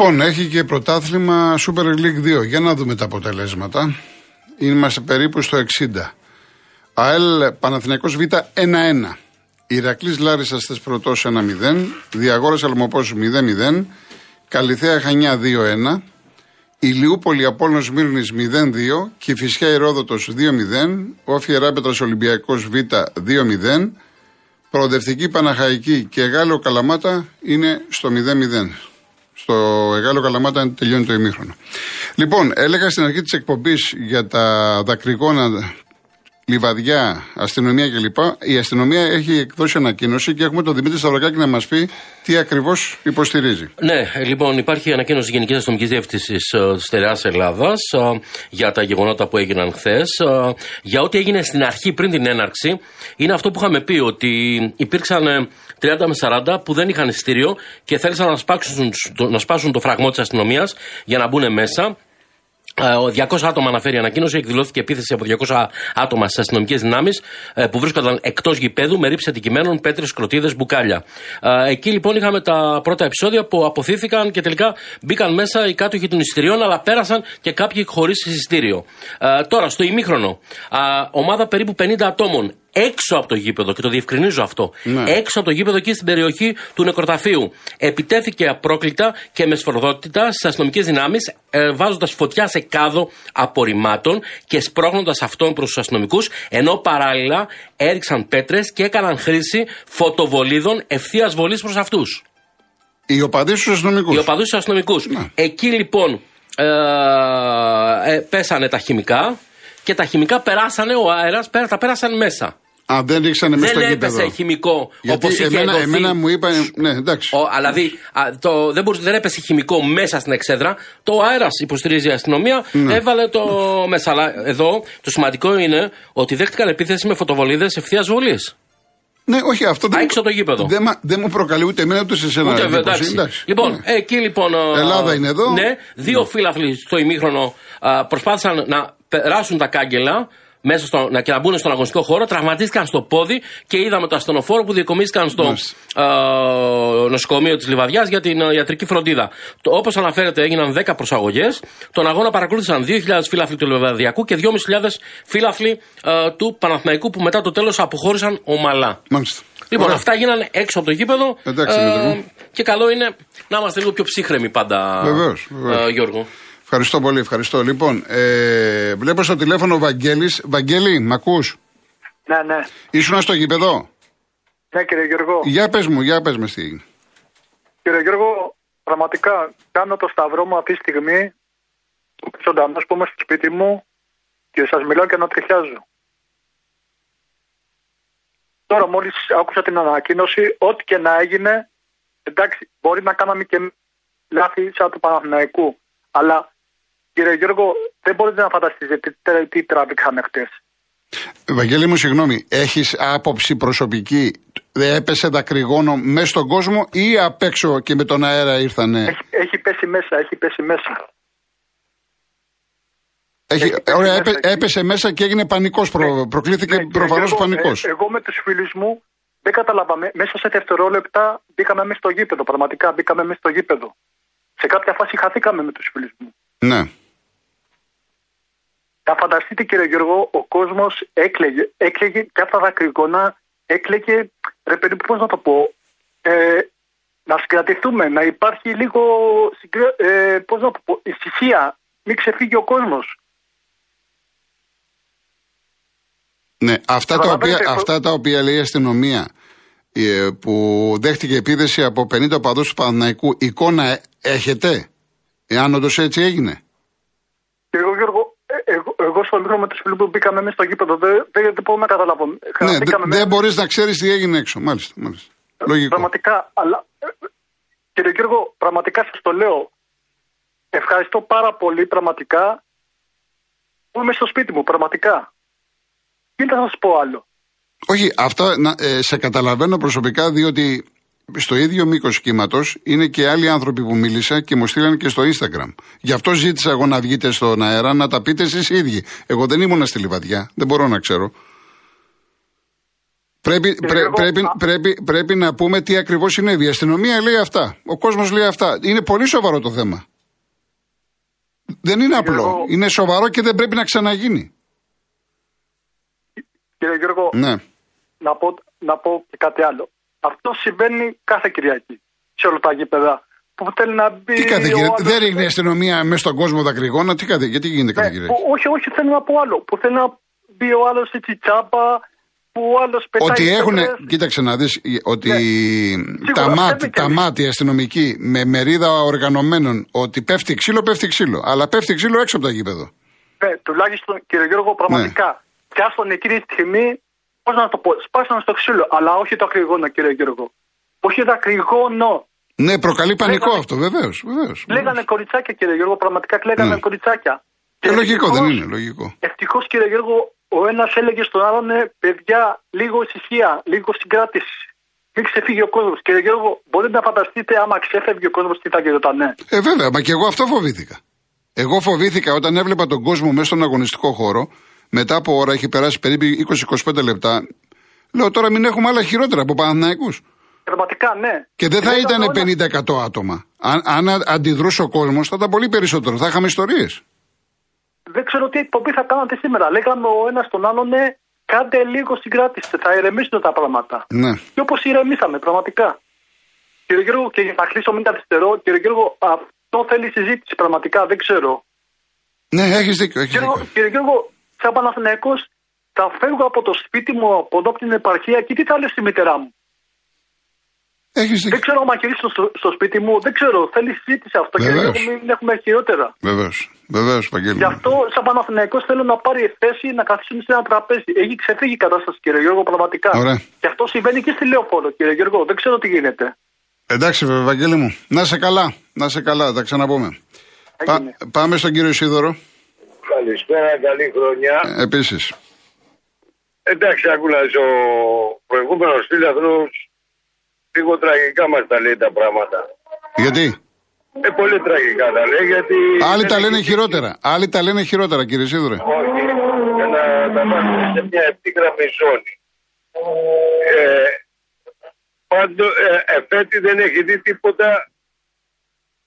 Λοιπόν, έχει και πρωτάθλημα Super League 2. Για να δούμε τα αποτελέσματα. Είμαστε περίπου στο 60. ΑΕΛ Παναθηναϊκός Β 1-1. Ηρακλής Λάρισας θες πρωτός 1-0. Διαγόρας Αλμοπός 0-0. Καλυθέα Χανιά 2-1. Ηλιούπολη Απόλλωνος Σμύρνης 0-2. Και Φυσιά Ηρόδοτος 2-0. Όφη Ράπετρας Ολυμπιακός Β 2-0. Προοδευτική Παναχαϊκή και Γάλλο Καλαμάτα είναι στο 0-0. Στο Εγάλο Καλαμάτα τελειώνει το ημίχρονο. Λοιπόν, έλεγα στην αρχή της εκπομπής για τα δακρυγόνα λιβαδιά, αστυνομία κλπ. Η αστυνομία έχει εκδώσει ανακοίνωση και έχουμε τον Δημήτρη Σταυρακάκη να μας πει τι ακριβώς υποστηρίζει. Ναι, λοιπόν, υπάρχει ανακοίνωση τη Γενικής Αστυνομικής Διεύθυνσης ε, της Στερεά Ελλάδας ε, για τα γεγονότα που έγιναν χθες. Ε, για ό,τι έγινε στην αρχή πριν την έναρξη, είναι αυτό που είχαμε πει ότι υπήρξαν 30 με 40 που δεν είχαν εισιτήριο και θέλησαν να σπάσουν, να σπάσουν το φραγμό της αστυνομίας για να μπουν μέσα. 200 άτομα αναφέρει η ανακοίνωση. Εκδηλώθηκε επίθεση από 200 άτομα στις αστυνομικές δυνάμεις ε, που βρίσκονταν εκτός γηπέδου με ρήψη αντικειμένων, πέτρες, κροτίδες, μπουκάλια. Εκεί λοιπόν είχαμε τα πρώτα επεισόδια που αποθήθηκαν και τελικά μπήκαν μέσα οι κάτοχοι των εισιτηριών, αλλά πέρασαν και κάποιοι χωρίς εισιτήριο. Τώρα, στο ημίχρονο, ομάδα περίπου 50 ατόμων έξω από το γήπεδο, και το διευκρινίζω αυτό, ναι. έξω από το γήπεδο εκεί στην περιοχή του νεκροταφείου. Επιτέθηκε απρόκλητα και με σφορδότητα στις αστυνομικές δυνάμεις, ε, βάζοντας φωτιά σε κάδο απορριμμάτων και σπρώχνοντας αυτόν προς τους αστυνομικούς, ενώ παράλληλα έριξαν πέτρες και έκαναν χρήση φωτοβολίδων ευθείας βολής προς αυτούς. Οι οπαδοί στους αστυνομικούς. Οι οπαδοί στους αστυνομικούς. Ναι. Εκεί λοιπόν ε, ε, πέσανε τα χημικά και τα χημικά περάσανε, ο αέρας τα πέρασαν μέσα. Α, δεν ρίξανε μέσα στο γήπεδο. Δεν έπεσε χημικό όπως είχε εμένα, εμένα μου είπαν. Ναι, εντάξει. Ο, δηλαδή, το, δεν, μπορούσε, δεν έπεσε χημικό μέσα στην εξέδρα. Το αέρας υποστηρίζει η αστυνομία, ναι. έβαλε το μέσα. Αλλά εδώ το σημαντικό είναι ότι δέχτηκαν επίθεση με φωτοβολίδες ευθείας βολής. Ναι, όχι, αυτό δεν, μου, το γήπεδο. δεν, δεν μου προκαλεί ούτε εμένα ούτε σε σένα. Ούτε, εντάξει. εντάξει. Λοιπόν, ναι. εκεί λοιπόν. Ελλάδα είναι εδώ. Ναι, δύο ναι. φύλαφλοι στο ημίχρονο προσπάθησαν να περάσουν τα κάγκελα μέσα στο, να, και να μπουν στον αγωνιστικό χώρο, τραυματίστηκαν στο πόδι και είδαμε το ασθενοφόρο που διεκομίστηκαν στο ε, νοσοκομείο της Λιβαδιάς για την ε, ιατρική φροντίδα. Όπως αναφέρεται, έγιναν 10 προσαγωγές. Τον αγώνα παρακολούθησαν 2.000 φύλαφλοι του Λιβαδιακού και 2.500 φύλαφλοι ε, του Παναθηναϊκού που μετά το τέλος αποχώρησαν ομαλά. Μάλιστα. Λοιπόν, Ωραία. αυτά γίνανε έξω από το γήπεδο. Εντάξει, ε, και καλό είναι να είμαστε λίγο πιο ψύχρεμοι πάντα, βεβαίως, βεβαίως. Ε, Γιώργο. Ευχαριστώ πολύ, ευχαριστώ. Λοιπόν, ε, βλέπω στο τηλέφωνο Βαγγέλης. Βαγγέλη, μ' ακούς; Ναι, ναι. Ήσουν στο γήπεδο; Ναι, κύριε Γιώργο. Για πες μου, για πες με τι έγινε. Κύριε Γιώργο, πραγματικά κάνω το σταυρό μου αυτή τη στιγμή, ζωντανός που είμαι στο σπίτι μου και σας μιλάω και να τριχιάζω. Τώρα μόλις άκουσα την ανακοίνωση, ό,τι και να έγινε, εντάξει, μπορεί να κάναμε και λάθη σαν του Παναθηναϊκού. Αλλά Κύριε Γιώργο, δεν μπορείτε να φανταστείτε τι, τι τράβηξαμε χτες. Βαγγέλη μου, συγγνώμη, έχεις άποψη προσωπική; Δεν έπεσε δακρυγόνο μέσα στον κόσμο ή απ' έξω και με τον αέρα ήρθανε; Έχει, έχει πέσει μέσα, έχει πέσει μέσα. Έχει, έχει ωραία, μέσα, έπεσε μέσα και έγινε πανικός. Προ, ναι, προκλήθηκε ναι, προφανώς πανικός. Ε, εγώ με τους φίλους μου δεν καταλάβαμε. Μέσα σε δευτερόλεπτα μπήκαμε μέσα στο γήπεδο. Πραγματικά μπήκαμε μέσα στο γήπεδο. Σε κάποια φάση χαθήκαμε με τους φίλους μου. Ναι. Θα φανταστείτε κύριε Γιώργο, ο κόσμος έκλαιγε, έκλαιγε και αυτά τα δακρυγόνα, έκλαιγε, ρε παιδί πώς να το πω, ε, να συγκρατηθούμε, να υπάρχει λίγο, ε, πώς να το πω, ησυχία, μην ξεφύγει ο κόσμος. Ναι, αυτά τα, οποία, αυτά τα οποία λέει η αστυνομία ε, που δέχτηκε επίθεση από 50 οπαδούς του Παναναϊκού, εικόνα έχετε, εάν όντως έτσι έγινε; Εγώ Γιώργο, εγώ, εγώ στο μικρό με του φίλου που μπήκαμε μέσα στο γήπεδο δεν, δεν, δεν μπορώ να καταλάβω. Ναι, δεν δε μπορείς να ξέρεις τι έγινε έξω. Μάλιστα. μάλιστα. Λογικό. Πραγματικά, αλλά κύριε Γιώργο, πραγματικά σας το λέω. Ευχαριστώ πάρα πολύ, πραγματικά. Που είμαι στο σπίτι μου, πραγματικά. Τι θα σας πω άλλο; Όχι, αυτά ε, σε καταλαβαίνω προσωπικά διότι στο ίδιο μήκος κύματος είναι και άλλοι άνθρωποι που μίλησα και μου στείλαν και στο Instagram. Γι' αυτό ζήτησα εγώ να βγείτε στον αέρα να τα πείτε εσείς ίδιοι. Εγώ δεν ήμουν στη λιβαδιά, δεν μπορώ να ξέρω. Πρέπει, πρέ, εγώ- πρέπει, α- πρέπει, πρέπει να πούμε τι ακριβώς συνέβη. Η αστυνομία λέει αυτά. Ο κόσμος λέει αυτά. Είναι πολύ σοβαρό το θέμα. Δεν είναι απλό. εγώ- Είναι σοβαρό και δεν πρέπει να ξαναγίνει. Κύριε Γιώργο, Ναι. να, πω, να πω και κάτι άλλο. Αυτό συμβαίνει κάθε Κυριακή σε όλα τα γήπεδα. Που θέλει να μπει. Τι κάθε ο κύριε, άλλος- δεν ρίχνει η αστυνομία μέσα στον κόσμο δακρυγόνα. Τι κάθε, γιατί γίνεται κάθε Ναι, κύριε. που, όχι, όχι, θέλω να πω άλλο. Που θέλει να μπει ο άλλος έτσι τσάπα. Που ο άλλος πετάει. Ότι έχουν, πέτρες. κοίταξε να δεις, ότι Ναι. τα Σίγουρα, ΜΑΤ, πρέπει και τα εμείς. ΜΑΤ οι αστυνομικοί με μερίδα οργανωμένων ότι πέφτει ξύλο, πέφτει ξύλο. Αλλά πέφτει ξύλο έξω από το γήπεδο. Ναι, τουλάχιστον κύριε Γιώργο, πραγματικά. Ναι. Πιάστον εκείνη τη στιγμή, πώς να το πω, σπάσαν στο ξύλο. Αλλά όχι το ακρηγόνο, κύριε Γιώργο. Όχι το ακρηγόνο. Ναι, προκαλεί πανικό Λέγανε- αυτό, βεβαίως. Βεβαίως, Λέγανε κοριτσάκια, κύριε Γιώργο, πραγματικά λέγανε Ναι. κοριτσάκια. Ε, λογικό δεν ευτυχώς- είναι, λογικό. Ευτυχώς, κύριε Γιώργο, ο ένας έλεγε στον άλλον, «Ε, παιδιά, λίγο ησυχία, λίγο συγκράτηση. Μην ξεφύγει ο κόσμος. Κύριε Γιώργο, μπορείτε να φανταστείτε άμα ξέφευγε ο κόσμος τι θα γινότανε. Ε, βέβαια, μα και εγώ αυτό φοβήθηκα. Εγώ φοβήθηκα όταν έβλεπα τον κόσμο μέσα στον αγωνιστικό χώρο, μετά από ώρα, έχει περάσει περίπου 20-25 λεπτά. Λέω τώρα μην έχουμε άλλα χειρότερα από Παναθηναϊκούς. Πραγματικά, ναι. Και δεν θα Λέγανε ήταν όλα- 50-100 άτομα. Αν, αν α- αντιδρούσε ο κόσμος, θα ήταν πολύ περισσότερο. Θα είχαμε ιστορίες. Δεν ξέρω τι εκπομπή θα κάνατε σήμερα. Λέγαμε ο ένας τον άλλον, ναι, κάντε λίγο συγκράτηση. Θα ηρεμήσουν τα πράγματα. Ναι. Και όπως ηρεμήσαμε, πραγματικά. Κύριε Γιώργο, και για να κλείσω, μην καθυστερώ. Κύριε Γιώργο, αυτό θέλει συζήτηση, πραγματικά. Δεν ξέρω. Ναι, έχεις δίκιο. Έχεις Γιώργο, δίκιο. κύριε Γιώργο, σαν Παναθηναϊκός θα φεύγω από το σπίτι μου, από εδώ από την επαρχία και τι θα λέει στη μητέρα μου; Έχεις Δεν δίκιο. ξέρω αν γυρίσω στο, στο σπίτι μου, δεν ξέρω. Θέλεις συζήτηση αυτό. Κύριε Βεβαίως. Γιώργο, μην έχουμε χειρότερα. Βεβαίως. Βεβαίως, Γι' Παγγέλη. αυτό, σαν Παναθηναϊκός θέλω να πάρει θέση να καθίσουμε σε ένα τραπέζι. Έχει ξεφύγει η κατάσταση, κύριε Γιώργο, πραγματικά. Ωραία. Και αυτό συμβαίνει και στη Λεωφόρο, κύριε Γιώργο. Δεν ξέρω τι γίνεται. Εντάξει, βέβαια, Βαγγέλη μου. Να σε καλά. Να σε καλά, τα ξαναπούμε. Πα- Έγινε. πάμε στον κύριο Σίδωρο. Καλησπέρα, καλή χρονιά. Ε, Επίσης. Εντάξει, άκουλα ο προηγούμενος φίλαθρο λίγο τραγικά μας τα λέει τα πράγματα. Γιατί; Ε, πολύ τραγικά τα λέει γιατί. Άλλοι τα δεν λένε έχει- χειρότερα. Άλλοι τα λένε χειρότερα, κύριε Σίδωρε. Όχι, για να τα βάλουμε σε μια ευθύγραμμη ζώνη. Ε, πάντω, ε, εφέτη δεν έχει δει τίποτα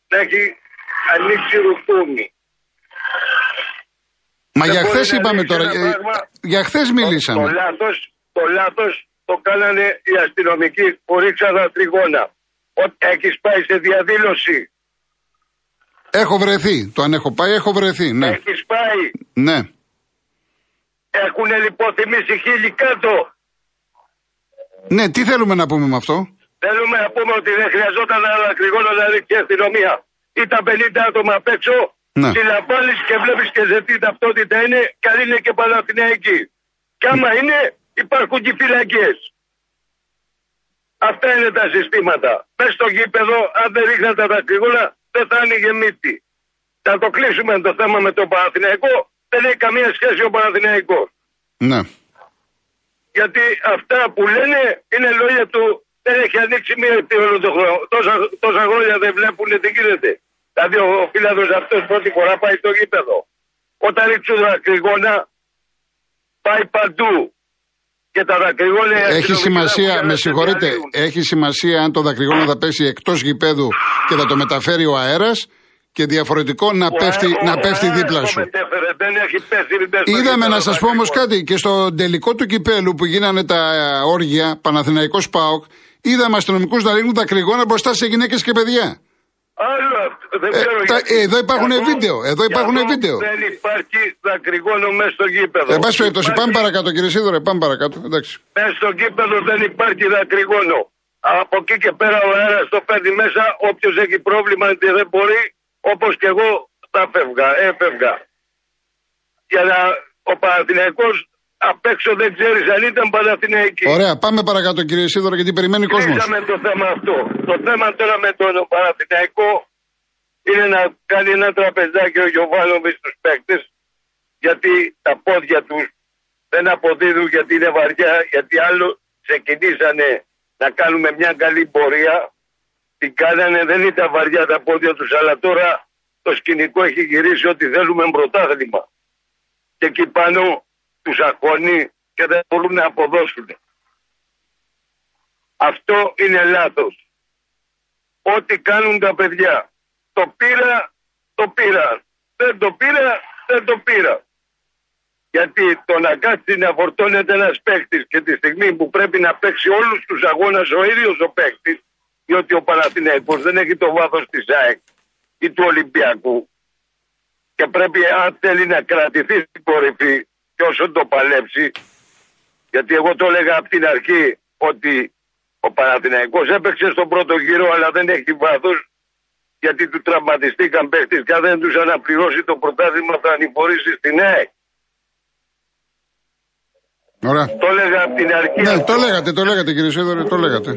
να έχει ανοίξει ρουκούμι. Μα Δεν για μπορεί χθες να είπαμε λύσει τώρα. ένα ε, πράγμα. Για χθες Το μιλήσαμε. λάθος, το λάθος το κάνανε οι αστυνομικοί που ρίξαν τα τριγώνα. Ότι έχεις πάει σε διαδήλωση. Έχω βρεθεί. Το αν έχω πάει, έχω βρεθεί. Ναι. Έχεις πάει. Ναι. Έχουν λοιπόν θυμίσει χίλιοι κάτω. Ναι, τι θέλουμε να πούμε με αυτό; Θέλουμε να πούμε ότι δεν χρειαζόταν άλλα κρυγόνα να ρίξει η αστυνομία. Ήταν 50 άτομα απ' έξω. Ναι. Συλλαμβάνεις και βλέπεις και σε τι ταυτότητα είναι. Καλή είναι και Παναθηναϊκή. Και άμα είναι υπάρχουν και φυλακές. Αυτά είναι τα συστήματα. Πες στο γήπεδο, αν δεν ρίχναν τα δακρυγόνα, δεν θα άνοιγε μύτη. Θα το κλείσουμε το θέμα με τον Παναθηναϊκό. Δεν έχει καμία σχέση ο Παναθηναϊκός. Ναι. Γιατί αυτά που λένε είναι λόγια του. Δεν έχει ανοίξει μία ευθύ όλο τον χρόνο. Τόσα, τόσα χρόνια δεν βλέπουν τι γίνεται. Δηλαδή ο φίλαδος αυτός πρώτη φορά πάει στο γήπεδο. Όταν ρίξουν δακρυγόνα, πάει παντού. Και τα δακρυγόνα. οι Έχει αστυνομικοί σημασία, έχουν με να συγχωρείτε, διαλύουν. έχει σημασία αν το δακρυγόνο θα πέσει εκτός γηπέδου και θα το μεταφέρει ο αέρας και διαφορετικό να Ο πέφτει, αέρα- να ο πέφτει αέρας δίπλα το σου. μετέφερε, Δεν έχει πέσει δεν στο Είδαμε γήπεδο να σας πω όμως δακρυγόνα. κάτι και στο τελικό του κυπέλου που γίνανε τα όργια Παναθηναϊκός ΠΑΟΚ, είδαμε αστυνομικούς να ρίχνουν δακρυγόνα μπροστά σε γυναίκες και παιδιά. Άλλο αυτό. Δεν Ε, ξέρω τα- γιατί. ε, εδώ υπάρχουν Γι' αυτό- βίντεο, εδώ γι' υπάρχουν αυτό βίντεο. Δεν υπάρχει δακρυγόνο μέσα στο γήπεδο. Εν πάση περιπτώσει, Υπάρχει- πάμε παρακάτω κύριε Σίδωρε, πάμε παρακάτω. Εντάξει. Μέσα στο γήπεδο δεν υπάρχει δακρυγόνο. Από εκεί και πέρα ο αέρας το παίρνει μέσα. Όποιος έχει πρόβλημα και δεν μπορεί, όπως και εγώ θα φεύγα, έφευγα. Για να ο Παναθηναϊκός απ' έξω δεν ξέρεις αν ήταν Παναθηναϊκή. Ωραία, πάμε παρακάτω κύριε Σίδωρο γιατί περιμένει ο κόσμος. Κλείσαμε το θέμα αυτό. Το θέμα τώρα με τον Παναθηναϊκό είναι να κάνει ένα τραπεζάκι ο Γιωβάνοβιτς στους παίκτες γιατί τα πόδια τους δεν αποδίδουν γιατί είναι βαριά, γιατί άλλο ξεκινήσανε να κάνουμε μια καλή πορεία, την κάνανε, δεν ήταν βαριά τα πόδια τους, αλλά τώρα το σκηνικό έχει γυρίσει ότι θέλουμε πρωτάθλημα. Και εκεί πάνω τους αγχώνει και δεν μπορούν να αποδώσουν. Αυτό είναι λάθος. Ό,τι κάνουν τα παιδιά. Το πήρα, το πήρα. Δεν το πήρα, δεν το πήρα. Γιατί το να κάτσει να φορτώνεται ένας παίκτης και τη στιγμή που πρέπει να παίξει όλους τους αγώνες ο ίδιος ο παίκτης, διότι ο Παναθηναϊκός δεν έχει το βάθος της ΑΕΚ ή του Ολυμπιακού και πρέπει αν θέλει να κρατηθεί στην κορυφή και όσο το παλέψει γιατί εγώ το έλεγα από την αρχή ότι ο Παναθηναϊκός έπαιξε στον πρώτο γύρο αλλά δεν έχει βάθος γιατί του τραυματιστήκαν παίχτες και δεν τους αναπληρώσει το πρωτάθλημα θα ανηφορήσει στην ΑΕΚ. Ωραία. Το έλεγα από την αρχή. Ναι, το λέγατε, το λέγατε κύριε Σίδωρη, το λέγατε.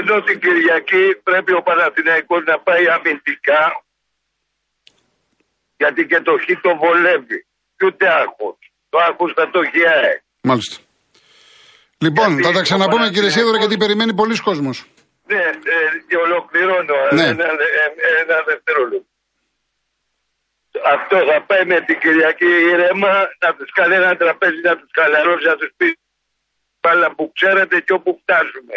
Ενώ την Κυριακή πρέπει ο Παναθηναϊκός να πάει αμυντικά γιατί και το χ το βολεύει. Και ούτε άγχος. Το άγχος θα το έχει ΑΕΚ. Μάλιστα. Λοιπόν, Γιατί θα τα ο ξαναπούμε κύριε Παναθηναϊκός- Σίδωρη γιατί περιμένει πολλοί κόσμος. Ναι, ε, και ολοκληρώνω. Ναι. Ένα, ε, ένα δευτερόλεπτο. Αυτό θα πάει με την Κυριακή ήρεμα να τους κάνει ένα τραπέζι, να τους χαλαρώσει, να τους πει πάλα που ξέρετε και όπου φτάσουμε.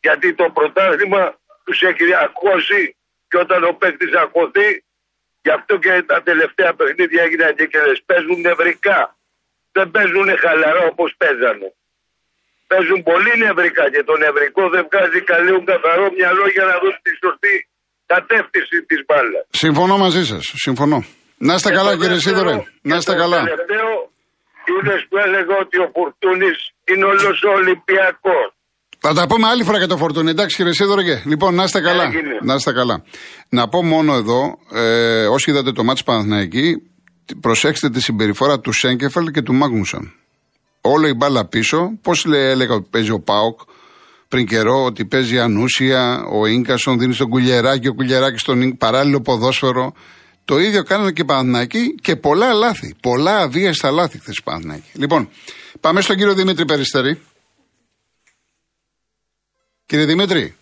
Γιατί το πρωτάθλημα τους έχει ακώσει και όταν ο παίκτης ακωθεί, γι' αυτό και τα τελευταία παιχνίδια έγιναν και κερδές. Παίζουν νευρικά. Δεν παίζουν χαλαρά όπως παίζανε. Παίζουν πολύ νευρικά και το νευρικό δεν βγάζει καλή καθαρό μυαλό για να δώσει τη σωστή κατεύθυνση της μπάλας. Συμφωνώ μαζί σας, συμφωνώ. Να είστε καλά Και το κύριε δεύτερο- Σίδωρε, να και είστε το καλά. τελευταίο, είδες που έλεγα ότι ο Φουρτούνης είναι όλος ο Ολυμπιακός. Θα τα πούμε άλλη φορά για το φορτούνι. Εντάξει κύριε Σίδωρε. και. Λοιπόν, να είστε καλά. Έγινε. Να είστε καλά. Να πω μόνο εδώ, ε, όσοι είδατε το μάτς Παναθηναϊκή, προσέξτε τη συμπεριφορά του Σέγκεφελ και του Μάγνουσον. Όλο η μπάλα πίσω. Πώς έλεγα ότι παίζει ο Πάοκ πριν καιρό, ότι παίζει ανούσια, ο Ίνκασον δίνει στον Κουλιεράκη, ο Κουλιεράκης στον Ίνκ, παράλληλο ποδόσφαιρο. Το ίδιο κάνανε και οι Παναθηναϊκοί και πολλά λάθη. Πολλά αβίαστα λάθη χθες οι Παναθηναϊκοί. Λοιπόν, πάμε στον κύριο Δημήτρη Περιστερή. Κύριε Δημήτρη.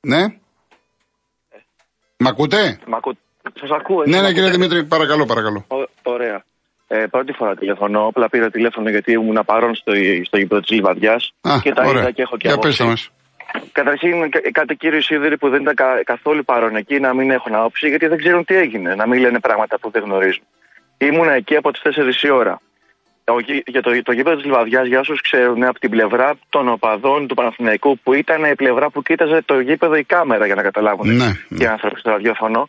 Ναι. Μ' ακούτε; Μ' ακού... Σας ακούω. Ναι, εσείς ναι, μ' κύριε ακούτε; Δημήτρη, παρακαλώ, παρακαλώ. Ω- Ωραία. Ε, πρώτη φορά τηλεφωνώ. Απλά πήρα τηλέφωνο γιατί ήμουν παρόν στο, στο γήπεδο της Λιβαδιάς Α, και τα ωραία. είδα και έχω και Για άποψη. πέστε μας. Καταρχήν, κα- κάτι κύριο Σίδηρη που δεν ήταν κα- καθόλου παρόν εκεί να μην έχουν άποψη γιατί δεν ξέρουν τι έγινε. Να μην λένε πράγματα που δεν γνωρίζουν. Ήμουνα εκεί από τις 4 η ώρα. Το γη- Για το, το γήπεδο της Λιβαδιάς, για όσους ξέρουν, από την πλευρά των οπαδών του Παναθηναϊκού, που ήταν η πλευρά που κοίταζε το γήπεδο η κάμερα για να καταλάβουν Ναι, οι ναι. άνθρωποι στο ραδιόφωνο.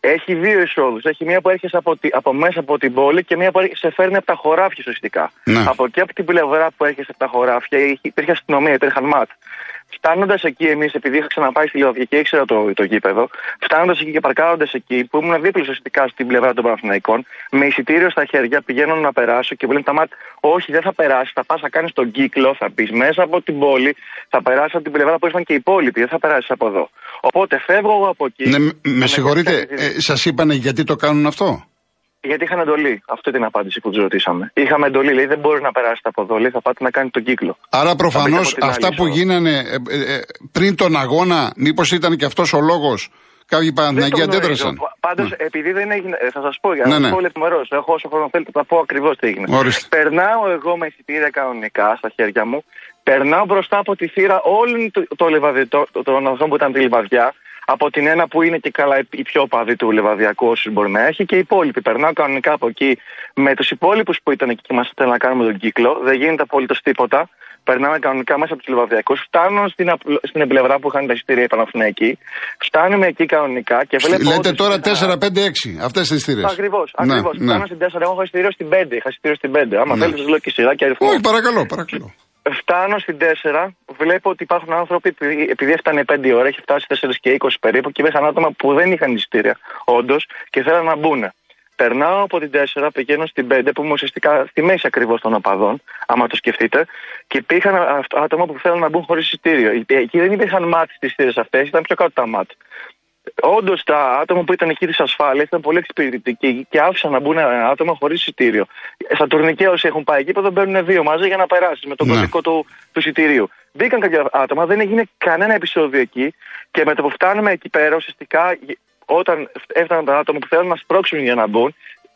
Έχει δύο εισόδου. Έχει μία που έρχεσαι από, τη- από μέσα από την πόλη και μία που έρχεσαι- σε φέρνει από τα χωράφια ουσιαστικά. Ναι. Από εκεί από την πλευρά που έρχεσαι από τα χωράφια είχε- υπήρχε αστυνομία, υπήρχαν ματ. Φτάνοντας εκεί, εμείς, επειδή είχα ξαναπάει στη Λιβαδιά και ήξερα το, το γήπεδο, φτάνοντας εκεί και παρκάροντας εκεί, που ήμουν δίπλα ουσιαστικά στην πλευρά των Παναθηναϊκών, με εισιτήριο στα χέρια πηγαίνω να περάσω και μου λένε τα μάτια, Όχι, δεν θα περάσεις, θα πας, θα κάνεις τον κύκλο, θα μπεις μέσα από την πόλη, θα περάσεις από την πλευρά που ήρθαν και οι υπόλοιποι, δεν θα περάσεις από εδώ. Οπότε φεύγω εγώ από εκεί. Ναι, με- με αναγκαστικά συγχωρείτε, γιατί- ε, σας είπανε γιατί το κάνουν αυτό; Γιατί είχαν εντολή. Αυτή την απάντηση που τους ρωτήσαμε. Είχαμε εντολή, λέει δεν μπορεί να περάσετε από εδώ, λέει θα πάτε να κάνετε τον κύκλο. Άρα προφανώς από την άλλη αυτά που είσοδο. γίνανε ε, ε, ε, πριν τον αγώνα, μήπως ήταν και αυτός ο λόγος; Κάποιοι Παναθηναϊκοί αντέδρασαν. Πάντως, Ναι. επειδή δεν έγινε. ε, Θα σας πω για Ναι, να ναι. σας πω λεπτομερώς. Έχω όσο χρόνο θέλετε να πω ακριβώς τι έγινε. Ορίστε. Περνάω εγώ με εισιτήρια κανονικά στα χέρια μου. Περνάω μπροστά από τη θύρα όλων το, το λιβαδι- το- το- των ανθρώπων που ήταν τη λιβαδιά. Από την ένα που είναι και καλά η- η πιο παδί του λιβαδιακού, όσου μπορεί να έχει, και οι υπόλοιποι. Περνάω κανονικά από εκεί με τους υπόλοιπους που ήταν εκεί και μας ήθελαν να κάνουμε τον κύκλο. Δεν γίνεται απολύτως τίποτα. Περνάμε κανονικά μέσα από τους Λιβαδιακούς. Φτάνω στην, απ- στην πλευρά που είχαν τα εισιτήρια οι Παναθηναϊκοί. Φτάνουμε εκεί κανονικά και βλέπω. Λέτε όντως τώρα ένα- 4-5-6 αυτές τις θύρε. Ακριβώς. Ακριβώς. Ναι, ναι. Φτάνω στην 4. Εγώ έχω εισιτήριο στην 5. Είχα εισιτήριο στην 5. Άμα Ναι. θέλετε, σα λέω και σειρά και αριθμό. Όχι, παρακαλώ, παρακαλώ. Φτάνω στην 4. Βλέπω ότι υπάρχουν άνθρωποι, επειδή- επειδή έφτανε 5 η ώρα, έχει φτάσει 4 και 20 περίπου, και υπήρχαν άτομα που δεν είχαν εισιτήρια, όντως, και θέλαν να μπουν. Περνάω από την 4, πηγαίνω στην 5, που είμαι ουσιαστικά στη μέση ακριβώς των οπαδών, άμα το σκεφτείτε, και υπήρχαν αυτ- άτομα που θέλουν να μπουν χωρίς εισιτήριο. Εκεί δεν υπήρχαν μάτς στις θύρε αυτές, ήταν πιο κάτω τα μάτς. Όντως τα άτομα που ήταν εκεί της ασφάλειας ήταν πολύ εξυπηρετικοί και άφησαν να μπουν άτομα χωρίς εισιτήριο. Στα τουρνικέ όσοι έχουν πάει εκεί δεν μπαίνουν δύο μαζί για να περάσεις με τον Ναι. κωδικό του, του εισιτηρίου. Μπήκαν κάποια άτομα, δεν έγινε κανένα επεισόδιο εκεί και με το που φτάνουμε εκεί πέρα ουσιαστικά όταν έφταναν τα άτομα που θέλουν να σπρώξουν για να μπουν,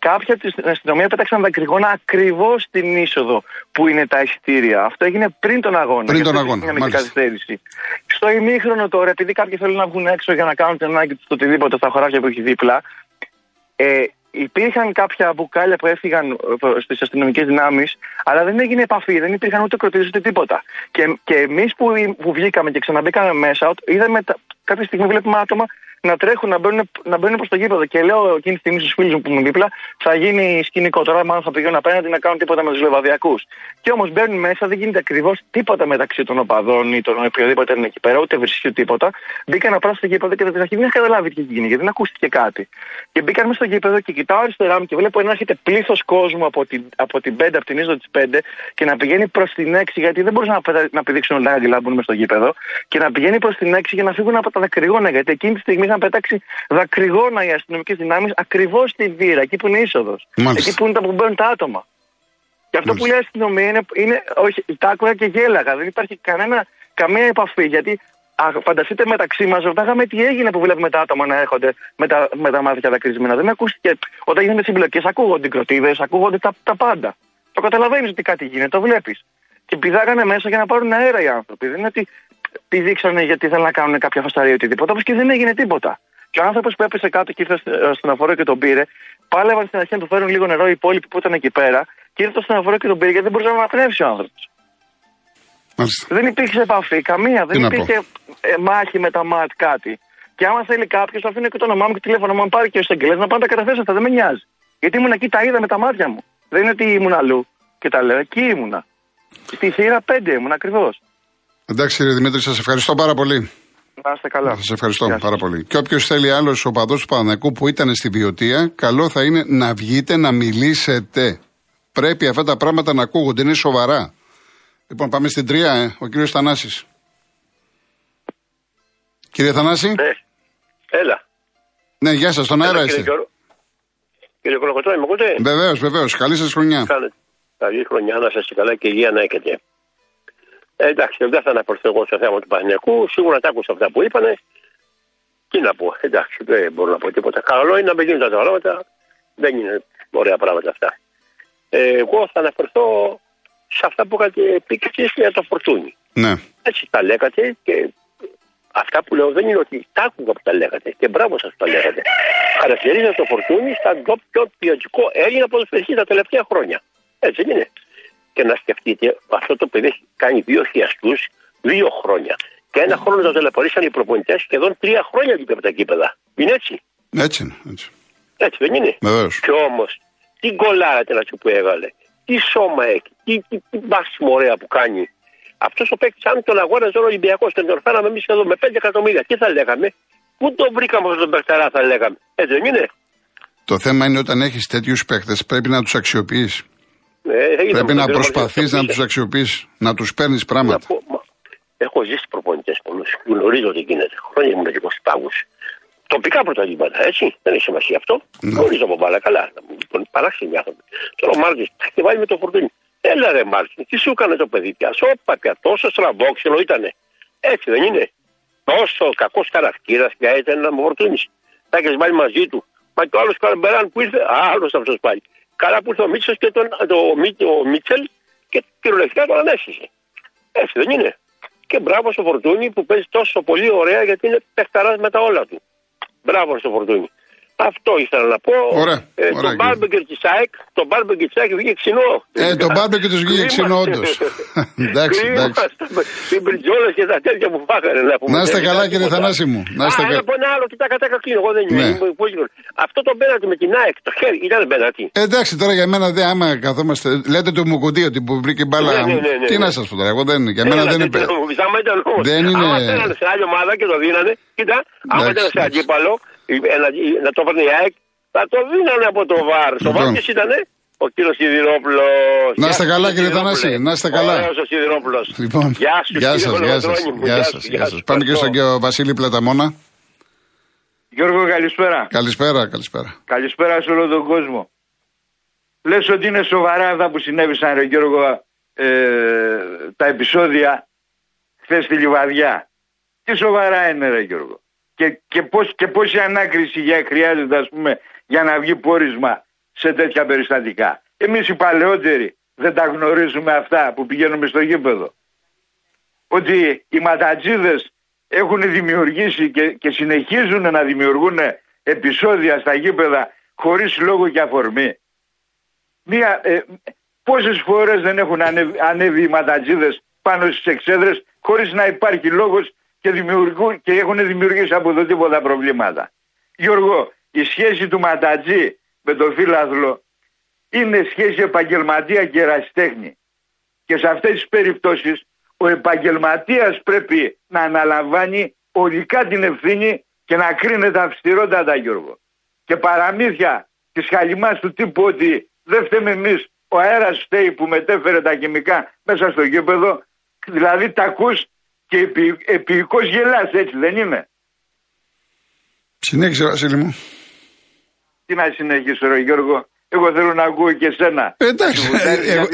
κάποια από την αστυνομία πέταξαν δακρυγόνα ακριβώς στην είσοδο που είναι τα εισιτήρια. Αυτό έγινε πριν τον αγώνα. Πριν τον Γι' αυτό αγώνα, έγινε μικρή μάλιστα. καθυστέρηση. Στο ημίχρονο τώρα, επειδή κάποιοι θέλουν να βγουν έξω για να κάνουν την ανάγκη τους οτιδήποτε στα χωράφια που έχει δίπλα, ε, υπήρχαν κάποια μπουκάλια που έφυγαν στις αστυνομικές δυνάμεις, αλλά δεν έγινε επαφή, δεν υπήρχαν ούτε κροτίδε ούτε τίποτα. Και, και εμείς που, που βγήκαμε και ξαναμπήκαμε μέσα, ότι είδαμε τα, κάποια στιγμή βλέπουμε άτομα να τρέχουν, να μπαίνουν, να μπαίνουν προς το γήπεδο. Και λέω εκείνη τη στιγμή στους φίλους μου που ήμουν δίπλα, θα γίνει σκηνικό. Τώρα, μάλλον θα πηγαίνουν απέναντι να κάνουν τίποτα με τους λεβαδιακούς. Και όμως μπαίνουν μέσα, δεν γίνεται ακριβώς τίποτα μεταξύ των οπαδών ή των οποιοδήποτε είναι εκεί πέρα, ούτε βρισιού τίποτα. Μπήκαν απλά στο γήπεδο και δεν αρχή δεν είχα καταλάβει τι γίνει, γιατί δεν ακούστηκε κάτι. Και μπήκαν μέσα στο γήπεδο και κοιτάω αριστερά μου και βλέπω να έρχεται πλήθος κόσμου από την, από την 5, από την είσοδο της 5 και να πηγαίνει προς την 6, γιατί δεν μπορούσαν να, πετα- να πηδήξουν όλα τα άγγελα που μπουν μέσα στο γήπεδο, και να πηγαίνει προς την 6 για να φύγουν από τα δακρυγόνα. Γιατί εκείνη τη στιγμή είχαν πετάξει δακρυγόνα οι αστυνομικές δυνάμεις ακριβώς στη βύρα, εκεί που είναι η είσοδος. Μάλιστα. Εκεί που είναι τα που μπαίνουν τα άτομα. Και αυτό που λέει η αστυνομία είναι, είναι όχι, τα άκουγα και γέλαγα. Δεν υπάρχει κανένα, καμία επαφή. Γιατί α, φανταστείτε μεταξύ μας, ρωτάγαμε τι έγινε που βλέπουμε τα άτομα να έρχονται με τα, με τα μάτια δακρυσμένα. Δεν ακούστηκε. Όταν γίνονται συμπλοκές, ακούγονται οι κροτίδες, ακούγονται τα, τα πάντα. Το καταλαβαίνεις ότι κάτι γίνεται, το βλέπεις. Και πηδάγανε μέσα για να πάρουν αέρα οι άνθρωποι. Δεν είναι ότι πηδήξανε γιατί θέλουν να κάνουν κάποια φασταρία ή οτιδήποτε, όπως και δεν έγινε τίποτα. Και ο άνθρωπος που έπεσε κάτω και ήρθε στο στεναφορείο και τον πήρε, πάλευαν στην αρχή να του φέρουν λίγο νερό οι υπόλοιποι που ήταν εκεί πέρα και ήρθε στο στεναφορείο και τον πήρε γιατί δεν μπορούσε να αναπνεύσει ο άνθρωπος. Μάλιστα. Δεν υπήρξε επαφή, καμία. Δεν να υπήρχε ε, μάχη με τα ΜΑΤ, κάτι. Και άμα θέλει κάποιος, αφήνει και το όνομά μου και το τηλέφωνο μου, αν πάρει και ο εισαγγελέα να πάνε τα καταθέσει αυτά, δεν με νοιάζει. Γιατί ήμουν εκεί, τα είδα με τα μάτια μου. Δεν είναι ότι ήμουν αλλού και τα λέω. Εκεί ήμουνα. Στη θύρα 5 ήμουν ακριβώς. Εντάξει, κύριε Δημήτρη, σας ευχαριστώ πάρα πολύ. Να είστε καλά. Σας ευχαριστώ Γεια σας. πάρα πολύ. Και όποιος θέλει άλλος οπαδό του Παναναϊκού που ήταν στη Βιωτία, καλό θα είναι να βγείτε να μιλήσετε. Πρέπει αυτά τα πράγματα να ακούγονται, είναι σοβαρά. Λοιπόν, πάμε στην τρία, ε. ο κύριος Θανάσης. Κύριε Θανάση, Ναι. Έλα. ναι, γεια σας, στον αέρα Έλα, κύριε είστε. Γιώργο. Κύριε Κολοκοτρό, με ακούτε; Βεβαίως, βεβαίως. Καλή σας χρονιά. Κάνετε. Καλή χρονιά να είστε καλά και υγεία να έχετε. Ε, εντάξει, δεν θα αναφερθώ εγώ στο θέμα του Παναγιακού. Σίγουρα τα άκουσα αυτά που είπανε. Τι να πω, εντάξει, δεν μπορώ να πω τίποτα. Καλό είναι να μην γίνουν τα πράγματα. Δεν είναι ωραία πράγματα αυτά. Ε, εγώ θα αναφερθώ σε αυτά που είχατε πει και εσείς για το φορτούνι. Ναι. Έτσι τα λέγατε και αυτά που λέω δεν είναι ότι τα άκουγα που τα λέγατε και μπράβο σας που τα λέγατε. Χαρακτηρίζεται το φορτούνι σαν το πιο ποιοτικό Έλληνα ποδοσφαιριστή τα τελευταία χρόνια. Έτσι δεν είναι. Και να σκεφτείτε, αυτό το παιδί έχει κάνει δύο χιαστούς δύο χρόνια. Και ένα χρόνο το τηλεπορήσαν οι προπονητές σχεδόν τρία χρόνια δίπλα από τα κήπεδα. Είναι έτσι; Έτσι είναι. Έτσι. Έτσι δεν είναι; Βεβαίως. Και όμως, τι γκολάρα να σου που έβαλε, τι σώμα έχει, τι, τι, τι μπάσιμο ωραία που κάνει. Αυτός ο παίκτης, αν τον αγόραζε ο Ολυμπιακός και τον φέραμε εμείς εδώ με 5 εκατομμύρια, τι θα λέγαμε; Πού τον βρήκαμε αυτόν τον παιχταρά, θα λέγαμε; Έτσι δεν είναι; Το θέμα είναι όταν έχεις τέτοιους παίκτες, πρέπει να τους αξιοποιείς. Ε, είδαμε Πρέπει τον να κύριο προσπαθείς να Μαρκίδη. τους αξιοποιείς, να τους παίρνεις Να πράγματα. πω, μα, έχω ζήσει προπονητές πολλούς. Γνωρίζω τι γίνεται. Χρόνια ήμουν και πάγκου. Τοπικά πρωταθλήματα, έτσι. Δεν έχει σημασία αυτό. Ναι. Γνωρίζω από μπάλα καλά. Λοιπόν, παράξενοι άνθρωποι. Τώρα ο Μάρτινς τα έχει βάλει με το Φορτούνη. Έλα ρε Μάρτινς, τι σου έκανε το παιδί πια. Σόπα πια, τόσο στραβόξυλο ήτανε. Έτσι δεν είναι. Τόσο κακός χαρακτήρας πια ήταν να μου Φορτούνης. Τα έχεις βάλει μαζί του. Μα και ο άλλος Καρμπεράν που ήρθε, άλλος αυτό πάλι. Καλά που ήρθε ο Μίτσελ και τον, το, Μί- ο Μίτσελ και κυριολεκτικά τον ανέστησε. Έτσι δεν είναι. Και μπράβο στο Φορτούνι που παίζει τόσο πολύ ωραία γιατί είναι παιχταράς με τα όλα του. Μπράβο στο Φορτούνι. Αυτό ήθελα να πω. Ωραία, Ε, ωραία, το κύριε. μπάρμπεκερ τη ΑΕΚ, το μπάρμπεκερ τη ΑΕΚ βγήκε ξινό. Ε, το μπάρμπεκερ τους βγήκε Κρίμα. ξινό, όντως. εντάξει, Κρίμα εντάξει. στα- Οι μπριτζόλε και τα τέτοια που φάγανε. Να, πούμε. Να είστε Δεν καλά, ήταν κύριε τίποτα. Θανάση μου. Να είστε Α, κα- να πω ένα άλλο, κοιτά κατά κλείνω. Εγώ δεν είμαι. Ναι. είμαι- πώς είναι. Αυτό το πέναντι με την ΑΕΚ, το χέρι, ήταν πέναντι. Ε, εντάξει, τώρα για μένα δεν άμα καθόμαστε. Λέτε το Μουκουντή ότι που βρήκε μπάλα. Ναι, ναι, ναι, ναι, Τι ναι. να σα πω τώρα, εγώ δεν. Για μένα Έλα, δεν δεν είναι. το νομίζα, άμα ήταν όμως. Δεν είναι- Άμα ήταν σε άλλη ομάδα και το δίνανε, κοίτα, άμα Εντάξει, ήταν σε εντάξει. αντίπαλο, η- ένα- η- να το έπαιρνε η ΑΕΚ, θα το δίνανε από το ΒΑΡ. Στο Λοιπόν. ΒΑΡ ποιος ήτανε, ο κύριος Σιδηρόπουλος. Να είστε Γεια καλά, σου, κύριε Σιδηρόπουλε. Θανάση, να είστε καλά. Ωραίος ο Σιδηρόπουλος. Λοιπόν, Γεια σου, γεια κύριε σας, γεια σας. Κολοκοτρώνη μου. Γεια Γεια σας. σου, Γεια γεια σας. σου. Πάμε και στον Ευχαριστώ. κύριο Βασίλη Πλαταμόνα. Γιώργο, καλησπέρα. Καλησπέρα, καλησπέρα. Καλησπέρα σε όλο τον κόσμο. Λες ότι είναι σοβαρά αυτά που συνέβησαν, ρε Γιώργο, ε, τα επεισόδια χθες στη Λιβαδιά. Τι σοβαρά είναι, ρε Γιώργο. Και, και, πώς, και πόση ανάκριση για, χρειάζεται, ας πούμε, για να βγει πόρισμα σε τέτοια περιστατικά. Εμείς οι παλαιότεροι δεν τα γνωρίζουμε αυτά που πηγαίνουμε στο γήπεδο. Ότι οι ματατζίδες έχουν δημιουργήσει και, και συνεχίζουν να δημιουργούν επεισόδια στα γήπεδα χωρίς λόγο και αφορμή. Μία, ε, πόσες φορές δεν έχουν ανέβει, ανέβει οι ματατζίδες πάνω στις εξέδρες χωρίς να υπάρχει λόγος και, δημιουργούν, και έχουν δημιουργήσει από εδώ τίποτα προβλήματα. Γιώργο, η σχέση του ματατζή με τον φίλαθλο είναι σχέση επαγγελματία και ερασιτέχνη. Και σε αυτές τις περιπτώσεις ο επαγγελματίας πρέπει να αναλαμβάνει ολικά την ευθύνη και να κρίνεται αυστηρότατα Γιώργο. Και παραμύθια της χαλιμάς του τύπου ότι δεν φταίμε εμείς ο αέρας φταίει που μετέφερε τα χημικά μέσα στο γήπεδο δηλαδή τα ακούς και επί, επίοικος γελάς έτσι δεν είναι; Συνέχισε Βασίλη μου. Τι να συνεχίσω ρε Γιώργο. Εγώ θέλω να ακούω και εσένα. Ε, εντάξει,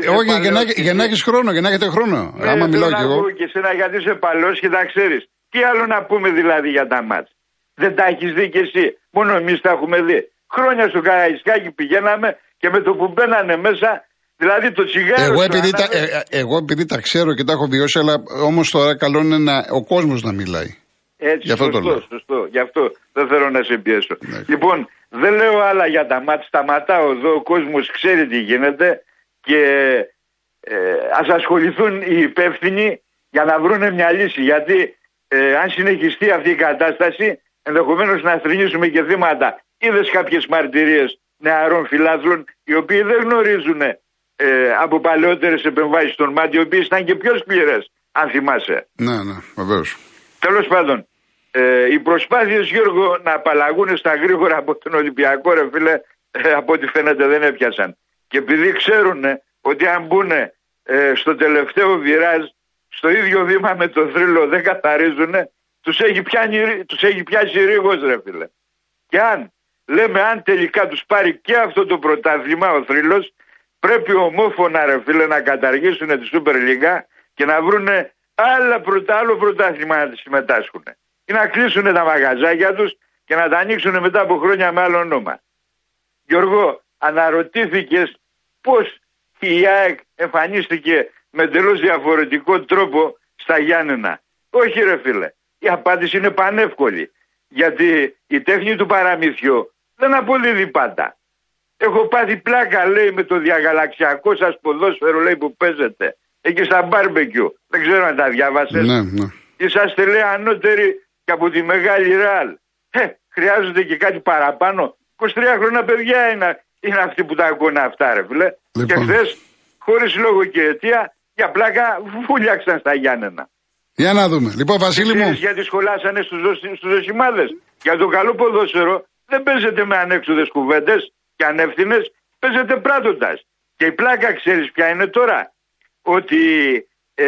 εγώ για, να, για να έχει χρόνο, για να έχετε χρόνο. Ναι, Άμα μιλάω κι εγώ. ακούω και εσένα γιατί είσαι παλό και τα ξέρεις. Τι άλλο να πούμε δηλαδή για τα μάτς; Δεν τα έχεις δει κι εσύ. Μόνο εμείς τα έχουμε δει. Χρόνια στο Καραϊσκάκι πηγαίναμε και με το που μπαίνανε μέσα, δηλαδή το τσιγάρο. Εγώ επειδή, τα, ε, ε, εγώ επειδή τα ξέρω και τα έχω βιώσει, αλλά όμως τώρα καλό είναι να, ο κόσμος να μιλάει. Έτσι, Γι' αυτό το σωστό, λέω. σωστό. Γι' αυτό δεν θέλω να σε πιέσω. Ναι. Λοιπόν, δεν λέω άλλα για τα μάτια. Σταματάω εδώ. Ο κόσμος ξέρει τι γίνεται και ε, ας ασχοληθούν οι υπεύθυνοι για να βρουν μια λύση. Γιατί ε, αν συνεχιστεί αυτή η κατάσταση, ενδεχομένως να θρυνήσουμε και θύματα. Είδες κάποιες μαρτυρίες νεαρών φιλάθλων, οι οποίοι δεν γνωρίζουν ε, από παλαιότερες επεμβάσεις των μάτων, οι οποίες ήταν και πιο σκληρές, αν θυμάσαι. Ναι, ναι, βεβαίως. Τέλος πάντων, ε, οι προσπάθειες Γιώργο να απαλλαγούν στα γρήγορα από τον Ολυμπιακό ρε φίλε ε, από ό,τι φαίνεται δεν έπιασαν. Και επειδή ξέρουν ότι αν μπουν ε, στο τελευταίο βιράζ στο ίδιο βήμα με το θρύλο δεν καθαρίζουν τους έχει, πιάνει, τους έχει πιάσει ρίγος ρε φίλε. Και αν λέμε αν τελικά τους πάρει και αυτό το πρωτάθλημα ο θρύλος πρέπει ομόφωνα ρε φίλε να καταργήσουν τη Super League και να βρούνε άλλα πρωτα, άλλο πρωτάθλημα να συμμετάσχουν ή να κλείσουν τα μαγαζάκια τους και να τα ανοίξουν μετά από χρόνια με άλλο όνομα. Γιώργο, αναρωτήθηκες πώς η ΑΕΚ εμφανίστηκε με τελώ διαφορετικό τρόπο στα Γιάννενα. Όχι ρε φίλε, η απάντηση είναι πανεύκολη. Γιατί η τέχνη του παραμυθιού δεν αποδίδει πάντα. Έχω πάθει πλάκα λέει με το διαγαλαξιακό σας ποδόσφαιρο λέει που παίζετε. Εκεί στα μπάρμπεκιου. Δεν ξέρω αν τα διάβασες. Ναι, ναι. Είσαστε λέει ανώτεροι και από τη μεγάλη ρεάλ. Ε, χρειάζονται και κάτι παραπάνω. 23 χρόνια παιδιά είναι, είναι αυτοί που τα ακούνε αυτά ρε φίλε. Λοιπόν. Και χθες, χωρίς λόγο και αιτία, για πλάκα βούλιαξαν στα Γιάννενα. Για να δούμε. Λοιπόν, Βασίλη μου. Ξέρεις γιατί σχολάσανε στους, δοσ- στους δοσημάδες. Για το καλό ποδόσφαιρο δεν παίζετε με ανέξοδες κουβέντες; Και ανεύθυνες, παίζετε πράττοντας. Και η πλάκα ξέρεις ποια είναι τώρα; Ότι ε,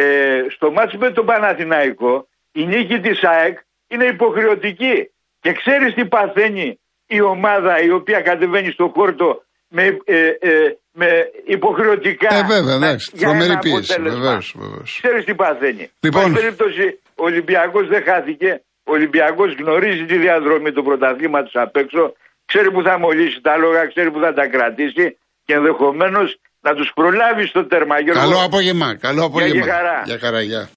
στο ματς με τον Παναθηναϊκό η νίκη της ΑΕΚ είναι υποχρεωτική. Και ξέρεις τι παθαίνει η ομάδα η οποία κατεβαίνει στο κόρτο με, ε, ε, με υποχρεωτικά Ε, βέβαια, εντάξει. για Τρομερή ένα πίεση. αποτέλεσμα. Βεβαίως, βεβαίως. Ξέρεις τι παθαίνει; Λοιπόν. Στην περίπτωση ο Ολυμπιακός δεν χάθηκε. Ο Ολυμπιακός γνωρίζει τη διαδρομή του πρωταθλήματος απ' έξω. Ξέρει που θα αμολύσει τα άλογα, ξέρει που θα τα κρατήσει και ενδεχομένως να τους προλάβει στο τέρμα. Γιώργο. Καλό απόγευμα. Καλό Γεια και απόγευμα. χαρά. Για χαρά, γεια.